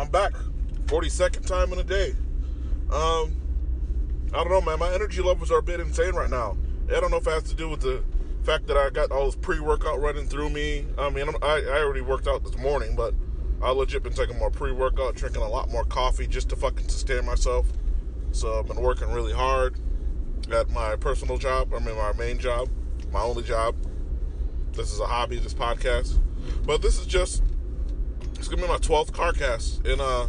I'm back. 42nd time in a day. Um, I don't know, man. My energy levels are a bit insane right now. I don't know if it has to do with the fact that I got all this pre-workout running through me. I mean, I, I already worked out this morning, but I legit been taking more pre-workout, drinking a lot more coffee just to fucking sustain myself. So I've been working really hard at my personal job. I mean, my main job, my only job. This is a hobby, this podcast. But this is just, gonna be my 12th CarCast. And, uh,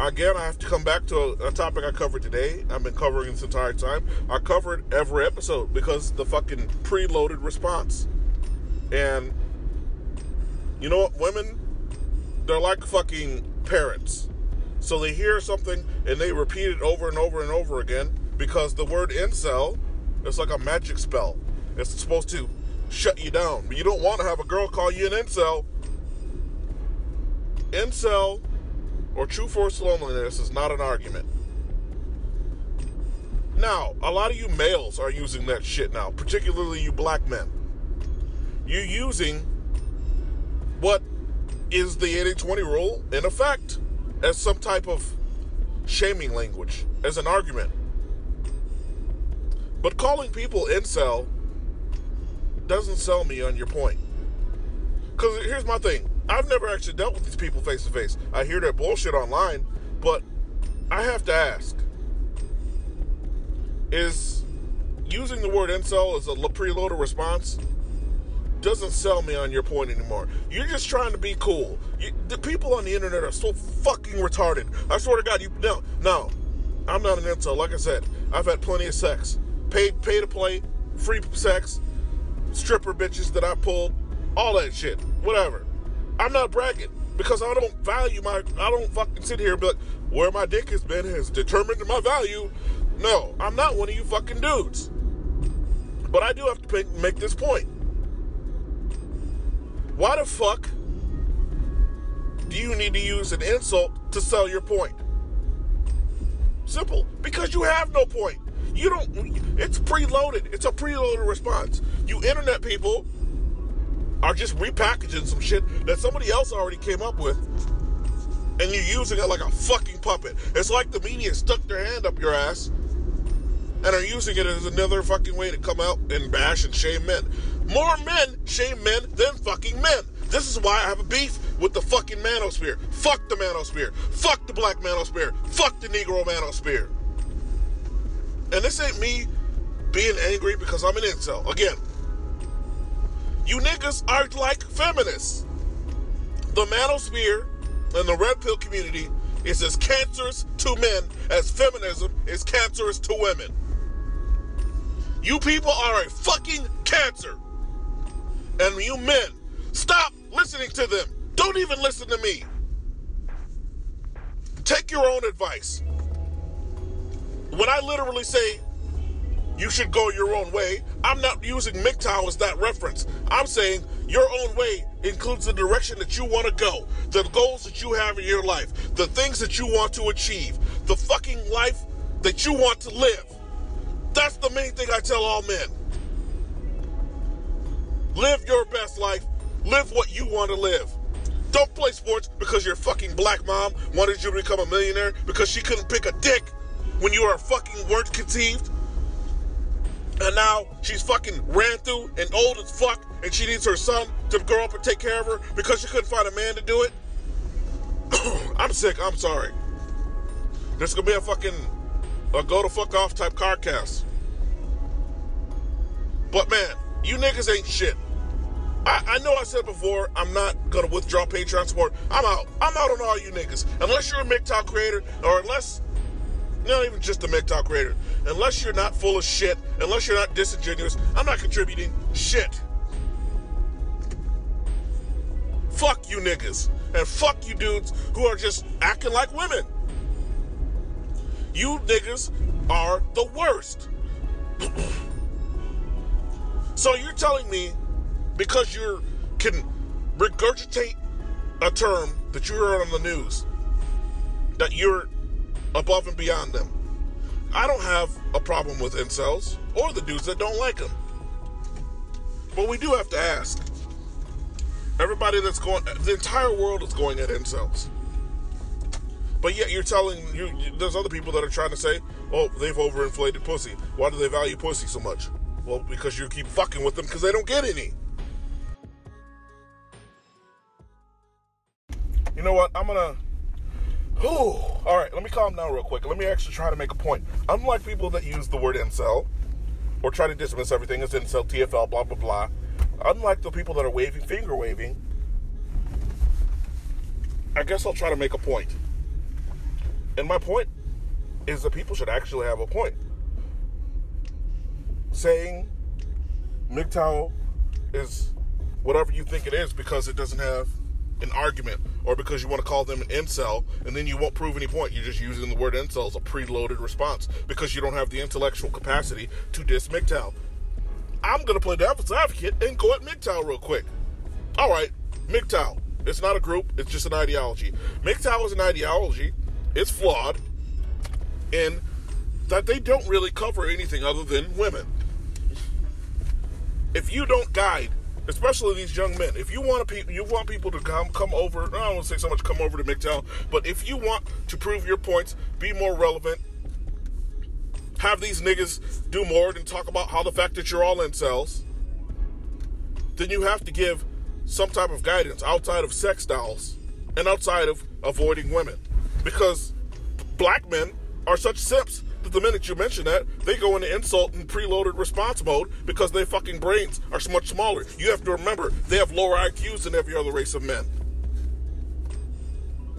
again, I have to come back to a, a, topic I covered today. I've been covering this entire time. I covered every episode because the fucking preloaded response. And you know what? Women, they're like fucking parents. So they hear something and they repeat it over and over and over again because the word incel is like a magic spell. It's supposed to shut you down. But you don't want to have a girl call you an incel. Incel or true forced loneliness is not an argument. Now, a lot of you males are using that shit now, particularly you black men. You're using what is the 80 20 rule in effect as some type of shaming language, as an argument. But calling people incel doesn't sell me on your point. Because here's my thing I've never actually dealt with these people face to face. I hear their bullshit online, but I have to ask is using the word incel as a preloaded response doesn't sell me on your point anymore. You're just trying to be cool. You, the people on the internet are so fucking retarded. I swear to God, you no, no. I'm not an incel. Like I said, I've had plenty of sex, paid, pay to play, free sex, stripper bitches that I pulled, all that shit, whatever. I'm not bragging because I don't value my. I don't fucking sit here but where my dick has been has determined my value. No, I'm not one of you fucking dudes. But I do have to make this point. Why the fuck do you need to use an insult to sell your point? Simple. Because you have no point. You don't. It's preloaded. It's a preloaded response. You internet people are just repackaging some shit that somebody else already came up with and you're using it like a fucking puppet. It's like the media stuck their hand up your ass and are using it as another fucking way to come out and bash and shame men. More men shame men than fucking men. This is why I have a beef with the fucking manosphere. Fuck the manosphere. Fuck the black manosphere. Fuck the Negro manosphere. And this ain't me being angry because I'm an incel. Again, you niggas are like feminists. The manosphere and the red pill community is as cancerous to men as feminism is cancerous to women. You people are a fucking cancer. And you men, stop listening to them. Don't even listen to me. Take your own advice. When I literally say you should go your own way. I'm not using MGTOW as that reference. I'm saying your own way includes the direction that you want to go, the goals that you have in your life, the things that you want to achieve, the fucking life that you want to live. That's the main thing I tell all men. Live your best life. Live what you want to live. Don't play sports because your fucking black mom wanted you to become a millionaire because she couldn't pick a dick when you were fucking weren't conceived. And now she's fucking ran through and old as fuck, and she needs her son to grow up and take care of her because she couldn't find a man to do it. I'm sick. I'm sorry. There's gonna be a fucking a go to fuck off type CarCast. But man, you niggas ain't shit. I, I, know I said before I'm not gonna withdraw Patreon support. I'm out. I'm out on all you niggas. Unless you're a MGTOW creator, or unless not even just a MGTOW creator. Unless you're not full of shit, unless you're not disingenuous, I'm not contributing shit. Fuck you niggas. And fuck you dudes who are just acting like women. You niggas are the worst. so you're telling me because you can regurgitate a term that you heard on the news that you're above and beyond them. I don't have a problem with incels or the dudes that don't like them. But we do have to ask Everybody that's going, the entire world is going at incels. But yet you're telling you, there's other people that are trying to say, oh, they've overinflated pussy. Why do they value pussy so much? Well, because you keep fucking with them because they don't get any. You know what? I'm gonna. Whew. All right, let me calm down real quick. Let me actually try to make a point. Unlike people that use the word incel or try to dismiss everything as incel, TFL, blah blah blah. Unlike the people that are waving, finger waving, I guess I'll try to make a point. And my point is that people should actually have a point. Saying MGTOW is whatever you think it is because it doesn't have an argument or because you want to call them an incel and then you won't prove any point. You're just using the word incel as a preloaded response because you don't have the intellectual capacity to diss MGTOW. I'm going to play devil's advocate and go at MGTOW real quick. All right, MGTOW. It's not a group, it's just an ideology. MGTOW is an ideology, it's flawed in that they don't really cover anything other than women. If you don't guide especially these young men. If you want to, you want people to come come over. I don't want to say so much come over to MGTOW, but if you want to prove your points, be more relevant. Have these niggas do more than talk about how the fact that you're all incels. Then you have to give some type of guidance outside of sex dolls and outside of avoiding women, because black men are such simps the minute you mention that, they go into insult and preloaded response mode because their fucking brains are much smaller. You have to remember, they have lower IQs than every other race of men.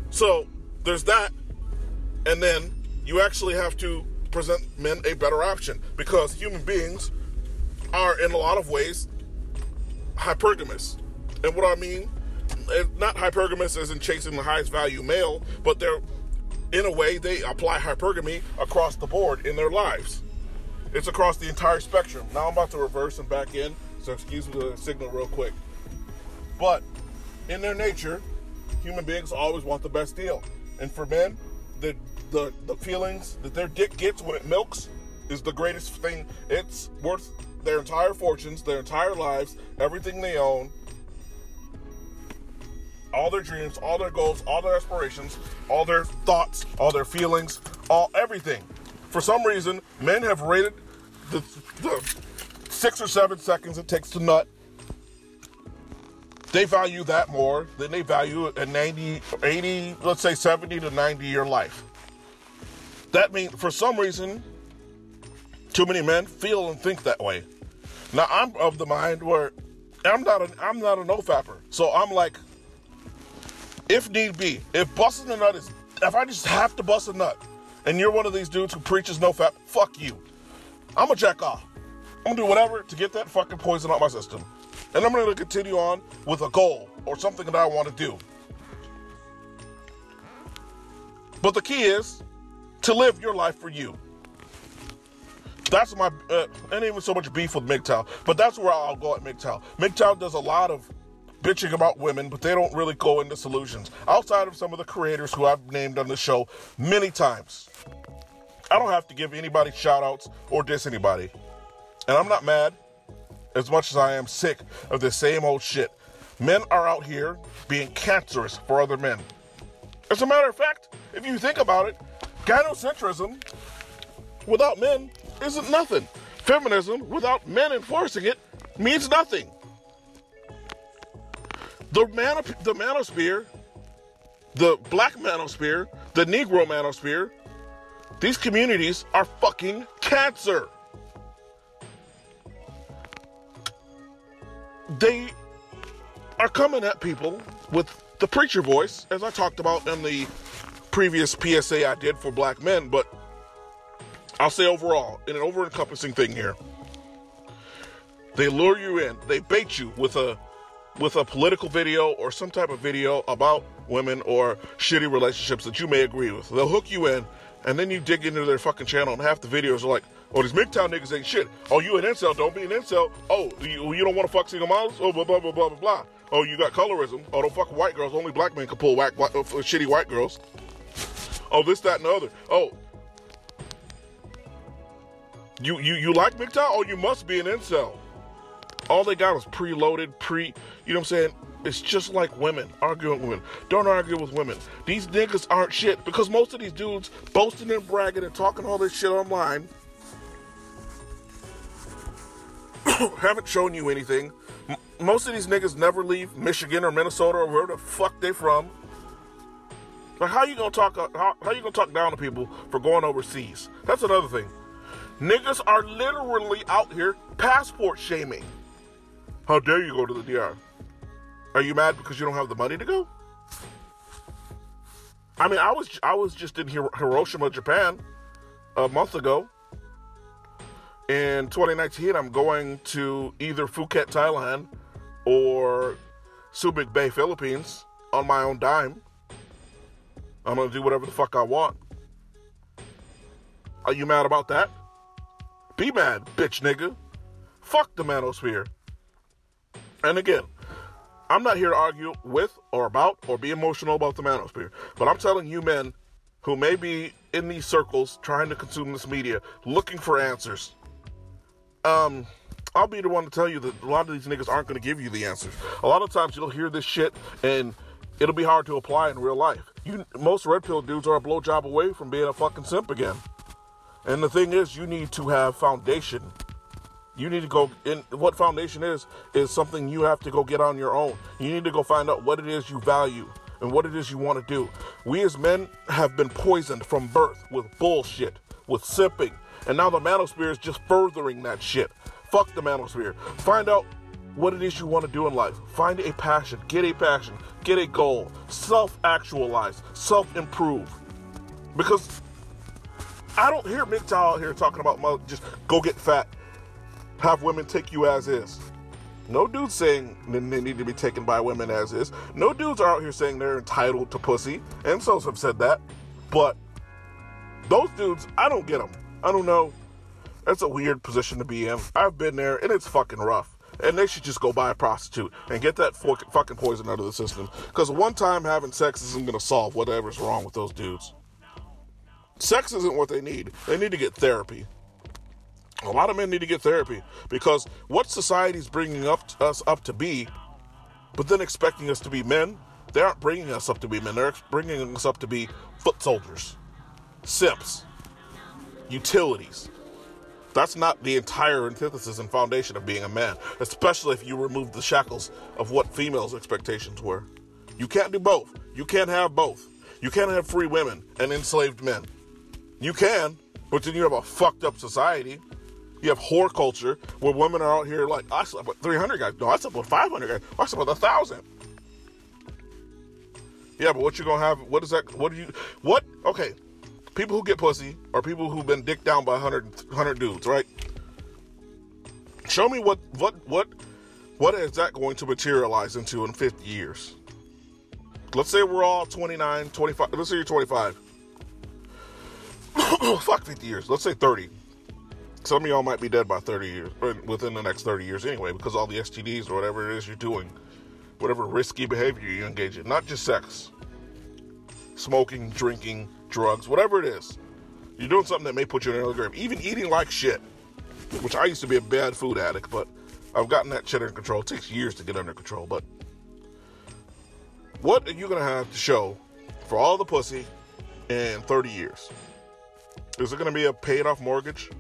So, there's that. And then you actually have to present men a better option because human beings are, in a lot of ways, hypergamous. And what I mean, eh, not hypergamous as in chasing the highest value male, but they're in a way, they apply hypergamy across the board in their lives. It's across the entire spectrum. Now I'm about to reverse and back in, so excuse me the signal real quick. But in their nature, human beings always want the best deal. And for men, the the, the feelings that their dick gets when it milks is the greatest thing. It's worth their entire fortunes, their entire lives, everything they own, all their dreams, all their goals, all their aspirations, all their thoughts, all their feelings, all everything. For some reason, men have rated the, the six or seven seconds it takes to nut. They value that more than they value a 90, 80, let's say 70 to 90 year life. That means, for some reason, too many men feel and think that way. Now, I'm of the mind where I'm not a, I'm not a no fapper. So I'm like, if need be, if busting a nut is, if I just have to bust a nut, and you're one of these dudes who preaches no fap, fuck you. I'm gonna jack off. I'm gonna do whatever to get that fucking poison out my system. And I'm gonna continue on with a goal or something that I wanna do. But the key is to live your life for you. That's my, uh, ain't even so much beef with MGTOW, but that's where I'll go at MGTOW. MGTOW does a lot of bitching about women, but they don't really go into solutions. Outside of some of the creators who I've named on the show many times. I don't have to give anybody shout outs or diss anybody. And I'm not mad as much as I am sick of the same old shit. Men are out here being cancerous for other men. As a matter of fact, if you think about it, gynocentrism without men isn't nothing. Feminism without men enforcing it means nothing. The, the manosphere, the black manosphere, the Negro manosphere, these communities are fucking cancer. They are coming at people with the preacher voice, as I talked about in the previous PSA I did for black men, but I'll say overall, in an over encompassing thing here. They lure you in, they bait you with a with a political video or some type of video about women or shitty relationships that you may agree with. They'll hook you in, and then you dig into their fucking channel, and half the videos are like, oh, these MGTOW niggas ain't shit. Oh, you an incel, don't be an incel. Oh, you, you don't want to fuck single moms? Oh, blah, blah, blah, blah, blah, blah. Oh, you got colorism. Oh, don't fuck white girls. Only black men can pull whack, whack, uh, shitty white girls. Oh, this, that, and the other. Oh, you, you, you like MGTOW? Oh, you must be an incel all they got was preloaded, pre, you know what I'm saying? It's just like women arguing with women. Don't argue with women. These niggas aren't shit because most of these dudes boasting and bragging and talking all this shit online haven't shown you anything. Most of these niggas never leave Michigan or Minnesota or wherever the fuck they from. Like how you gonna talk? Uh, how, how you gonna talk down to people for going overseas? That's another thing. Niggas are literally out here passport shaming. How dare you go to the DR? Are you mad because you don't have the money to go? I mean, I was I was just in Hiroshima, Japan, a month ago. In 2019, I'm going to either Phuket, Thailand, or Subic Bay, Philippines, on my own dime. I'm gonna do whatever the fuck I want. Are you mad about that? Be mad, bitch nigga. Fuck the manosphere. And again, I'm not here to argue with or about or be emotional about the manosphere, but I'm telling you men who may be in these circles trying to consume this media looking for answers. Um, I'll be the one to tell you that a lot of these niggas aren't going to give you the answers. A lot of times you'll hear this shit and it'll be hard to apply in real life. You most red pill dudes are a blowjob away from being a fucking simp again. And the thing is, you need to have foundation. You need to go in. What foundation is is something you have to go get on your own. You need to go find out what it is you value and what it is you want to do. We as men have been poisoned from birth with bullshit, with simping, and now the manosphere is just furthering that shit. Fuck the manosphere. Find out what it is you want to do in life. Find a passion, get a passion, get a goal, self actualize, self improve. Because I don't hear MGTOW out here talking about just go get fat, have women take you as is. No dudes saying they need to be taken by women as is. No dudes are out here saying they're entitled to pussy. And some have said that. But those dudes, I don't get them. I don't know. That's a weird position to be in. I've been there and it's fucking rough. And they should just go buy a prostitute and get that fucking poison out of the system. Because one time having sex isn't going to solve whatever's wrong with those dudes. Sex isn't what they need. They need to get therapy. A lot of men need to get therapy because what society's bringing up us up to be, but then expecting us to be men, they aren't bringing us up to be men. They're bringing us up to be foot soldiers, simps, utilities. That's not the entire antithesis and foundation of being a man, especially if you remove the shackles of what females' expectations were. You can't do both. You can't have both. You can't have free women and enslaved men. You can, but then you have a fucked up society. You have whore culture where women are out here like, I slept with 300 guys. No, I slept with 500 guys. I slept with a thousand. Yeah, but what you gonna have? What is that? What do you? What? Okay, people who get pussy are people who've been dicked down by 100, 100 dudes, right? Show me what what what what is that going to materialize into in 50 years? Let's say we're all 29, 25. Let's say you're 25. Fuck 50 years. Let's say 30. Some of y'all might be dead by 30 years, or within the next 30 years anyway, because all the STDs or whatever it is you're doing, whatever risky behavior you engage in, not just sex, smoking, drinking, drugs, whatever it is. You're doing something that may put you in another grave. Even eating like shit, which I used to be a bad food addict, but I've gotten that shit under control. It takes years to get under control, but what are you gonna have to show for all the pussy in 30 years? Is it gonna be a paid off mortgage?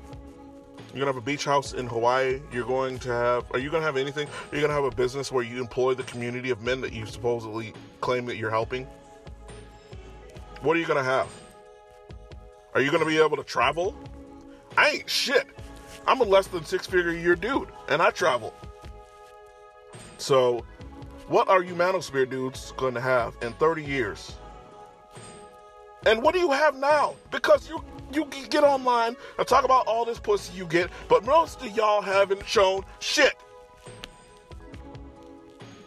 You're gonna have a beach house in Hawaii. You're going to have. Are you gonna have anything? You're gonna have a business where you employ the community of men that you supposedly claim that you're helping? What are you gonna have? Are you gonna be able to travel? I ain't shit. I'm a less than six figure year dude, and I travel. So, what are you Manosphere dudes gonna have in 30 years? And what do you have now? Because you you get online and talk about all this pussy you get, but most of y'all haven't shown shit.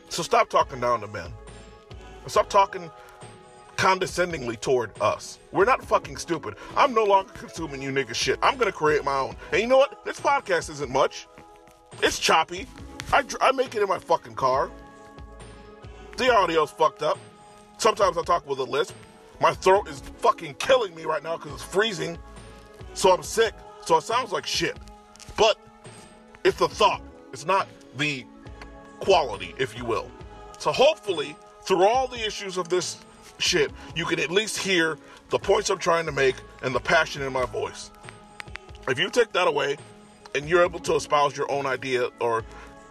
So stop talking down to men. Stop talking condescendingly toward us. We're not fucking stupid. I'm no longer consuming you niggas shit. I'm gonna create my own. And you know what? This podcast isn't much. It's choppy. I, I make it in my fucking car. The audio's fucked up. Sometimes I talk with a lisp. My throat is fucking killing me right now because it's freezing. So I'm sick. So it sounds like shit. But it's the thought. It's not the quality, if you will. So hopefully, through all the issues of this shit, you can at least hear the points I'm trying to make and the passion in my voice. If you take that away and you're able to espouse your own idea or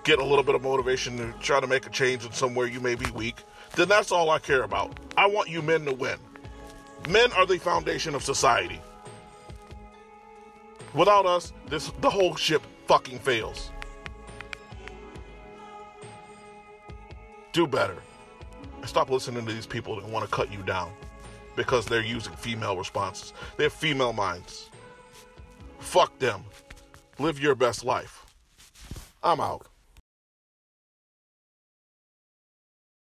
get a little bit of motivation to try to make a change in somewhere you may be weak, then that's all I care about. I want you men to win. Men are the foundation of society. Without us, this the whole ship fucking fails. Do better. Stop listening to these people that want to cut you down because they're using female responses. They have female minds. Fuck them. Live your best life. I'm out.